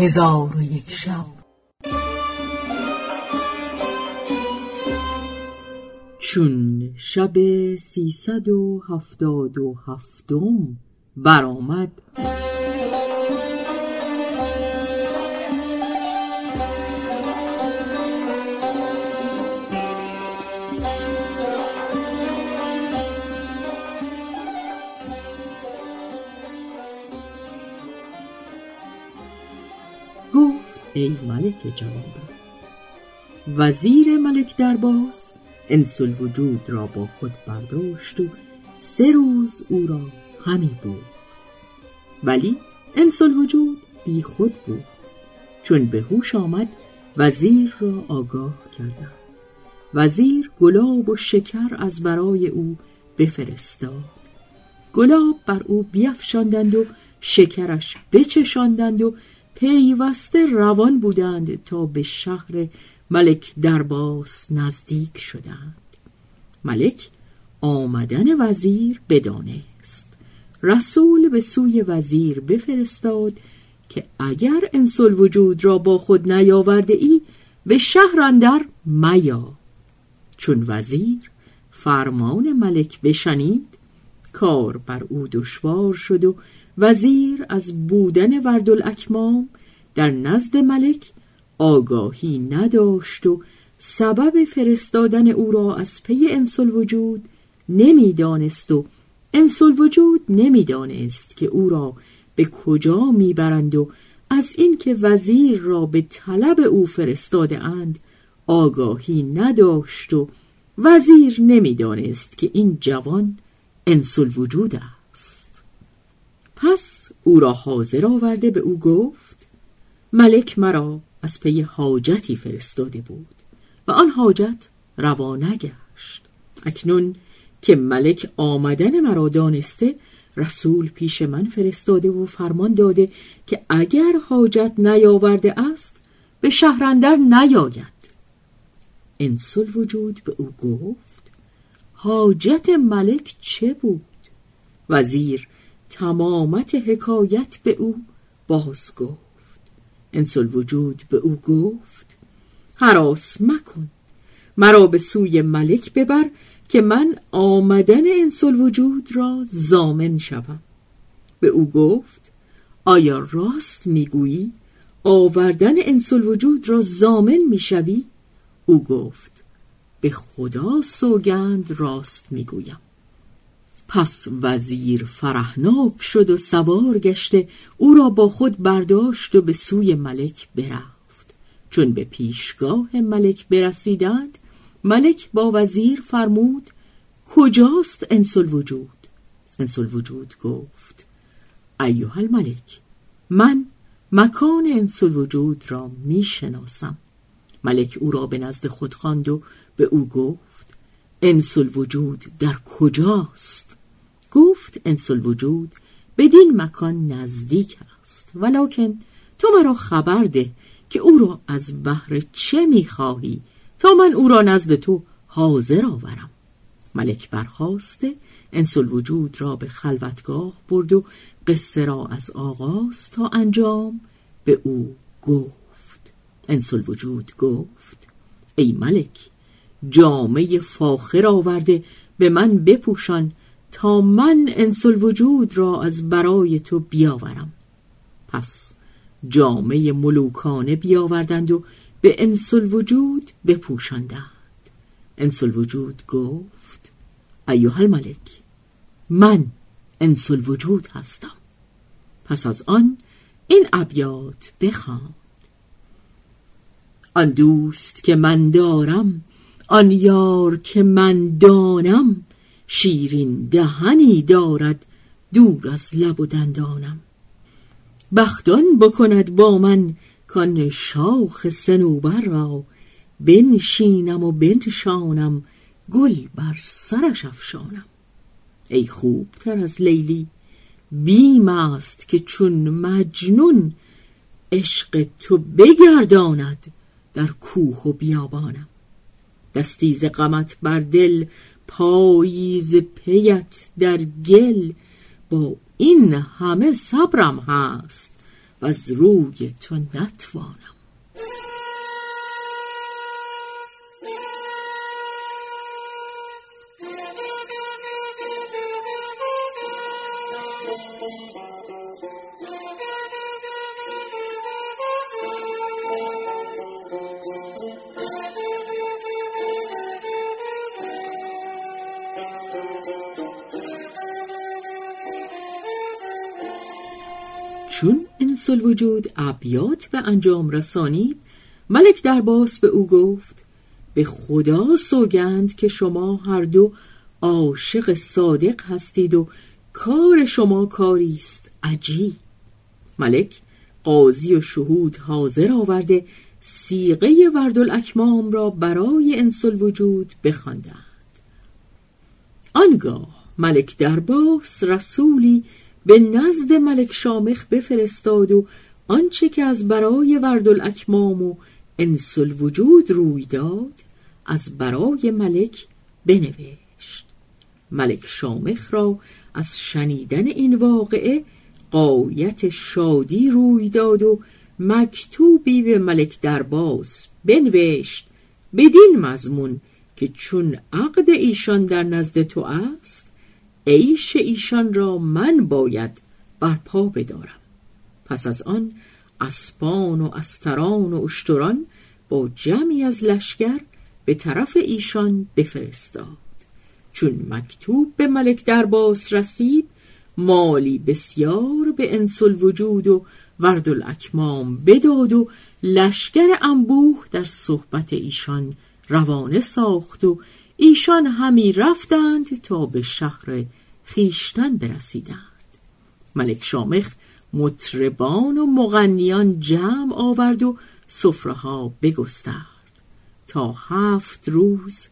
هزار و یک شب. چون شب سیصد و هفتاد و هفتم برآمد. ای ملک جوانبخت وزیر ملک درباس انس وجود را با خود برداشت و سه روز او را همی بود ولی انس وجود بی خود بود چون به هوش آمد وزیر را آگاه کردند. وزیر گلاب و شکر از برای او بفرستاد. گلاب بر او بیفشاندند و شکرش بچشاندند و پیوسته روان بودند تا به شهر ملک درباس نزدیک شدند. ملک آمدن وزیر بدانست. رسول به سوی وزیر بفرستاد که اگر انسل وجود را با خود نیاورده ای به شهر اندر میا. چون وزیر فرمان ملک بشنید کار بر او دشوار شد و وزیر از بودن وردالاکمام در نزد ملک آگاهی نداشت و سبب فرستادن او را از پی انسل وجود نمی‌دانست و انسل وجود نمی‌دانست که او را به کجا می‌برند و از اینکه وزیر را به طلب او فرستاده اند آگاهی نداشت و وزیر نمی‌دانست که این جوان انسل وجود است. پس او را حاضر آورده به او گفت ملک مرا از پی حاجتی فرستاده بود و آن حاجت روا نگشت. اکنون که ملک آمدن مرا دانسته رسول پیش من فرستاده و فرمان داده که اگر حاجت نیاورده است به شهرندر نیاید. انسل وجود به او گفت حاجت ملک چه بود؟ وزیر تمامت حکایت به او باز گفت. انسل وجود به او گفت حراس مکن مرا به سوی ملک ببر که من آمدن انسل وجود را زامن شوم. به او گفت آیا راست می‌گویی آوردن انسل وجود را زامن می‌شوی؟ او گفت به خدا سوگند راست می‌گویم. پس وزیر فرحناک شد و سوار گشته او را با خود برداشت و به سوی ملک برفت. چون به پیشگاه ملک برسیدند ملک با وزیر فرمود کجاست انسل وجود؟ انسل وجود گفت ایوه الملک من مکان انسل وجود را می شناسم ملک او را به نزد خود خواند و به او گفت انسل وجود در کجاست؟ گفت انسل وجود بدین مکان نزدیک است. ولکن تو مرا خبر ده که او را از بهر چه می‌خواهی تا من او را نزد تو حاضر آورم. ملک برخواسته انسل وجود را به خلوتگاه برد و قصه را از آغاز تا انجام به او گفت. انسل وجود گفت ای ملک جامعه فاخر آورده به من بپوشان تا من انسل وجود را از برای تو بیاورم. پس جامعه ملوکانه بیاوردند و به انسل وجود بپوشاندند. انسل وجود گفت ایوه الملک من انسل وجود هستم. پس از آن این ابیات بخواند آن دوست که من دارم آن یار که من دانم شیرین دهنی دارد دور از لب و دندانم. بختان بکند با من کان شاخ سنوبر را بنشینم و بنشانم گل بر سرش افشانم. ای خوبتر از لیلی بیم است که چون مجنون عشق تو بگرداند در کوه و بیابانم. دستی ز غمت بر دل پاییز پیت در گل با این همه صبرم هست و از روی تو نتوانم چون انس الوجود ابیات به انجام رسانید ملک درباس به او گفت به خدا سوگند که شما هر دو عاشق صادق هستید و کار شما کاری است. عجیب! ملک قاضی و شهود حاضر آورده سیغه وردالاکمام را برای انس الوجود بخواندند. آنگاه ملک درباس رسولی به نزد ملک شامخ بفرستاد و آنچه که از برای وردالاکمام و انس الوجود روی داد از برای ملک بنوشت. ملک شامخ را از شنیدن این واقعه قایت شادی روی داد و مکتوبی به ملک درباس بنوشت بدین مضمون که چون عقد ایشان در نزد تو است عیش ایشان را من باید برپا بدارم. پس از آن اسپان و استران و اشتران با جمعی از لشکر به طرف ایشان بفرستاد. چون مکتوب به ملک درباس رسید مالی بسیار به انسل وجود و ورد الاکمام بداد و لشکر انبوه در صحبت ایشان روانه ساخت و ایشان همی رفتند تا به شهر خیشتن برسیدند ملک شامخ مطربان و مغنیان جمع آورد و سفره بگسترد تا هفت روز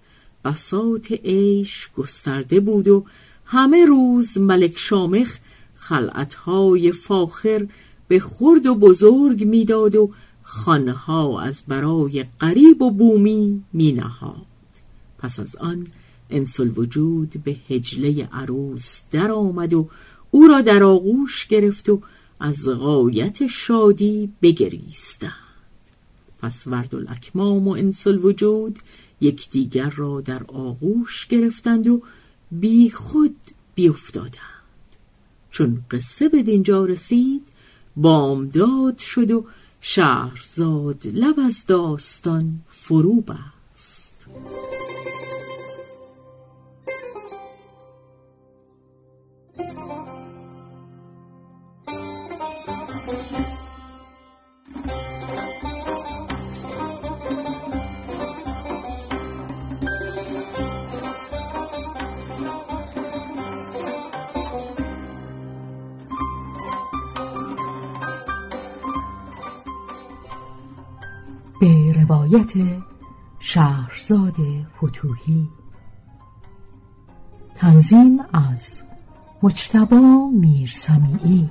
بساط عیش گسترده بود و همه روز ملک شامخ خلعتهای فاخر به خرد و بزرگ می‌داد و خانها از برای قریب و بومی می نهاد. پس از آن انسل وجود به هجله عروس در آمد و او را در آغوش گرفت و از غایت شادی بگریستند. پس ورد الاکمام و انسل وجود یکدیگر را در آغوش گرفتند و بی خود بیافتادند چون قصه به دینجا رسید بامداد شد و شهرزاد لب از داستان فرو بست. به روایت شهرزاد فتوهی تنظیم از مجتبا میرسمیعی.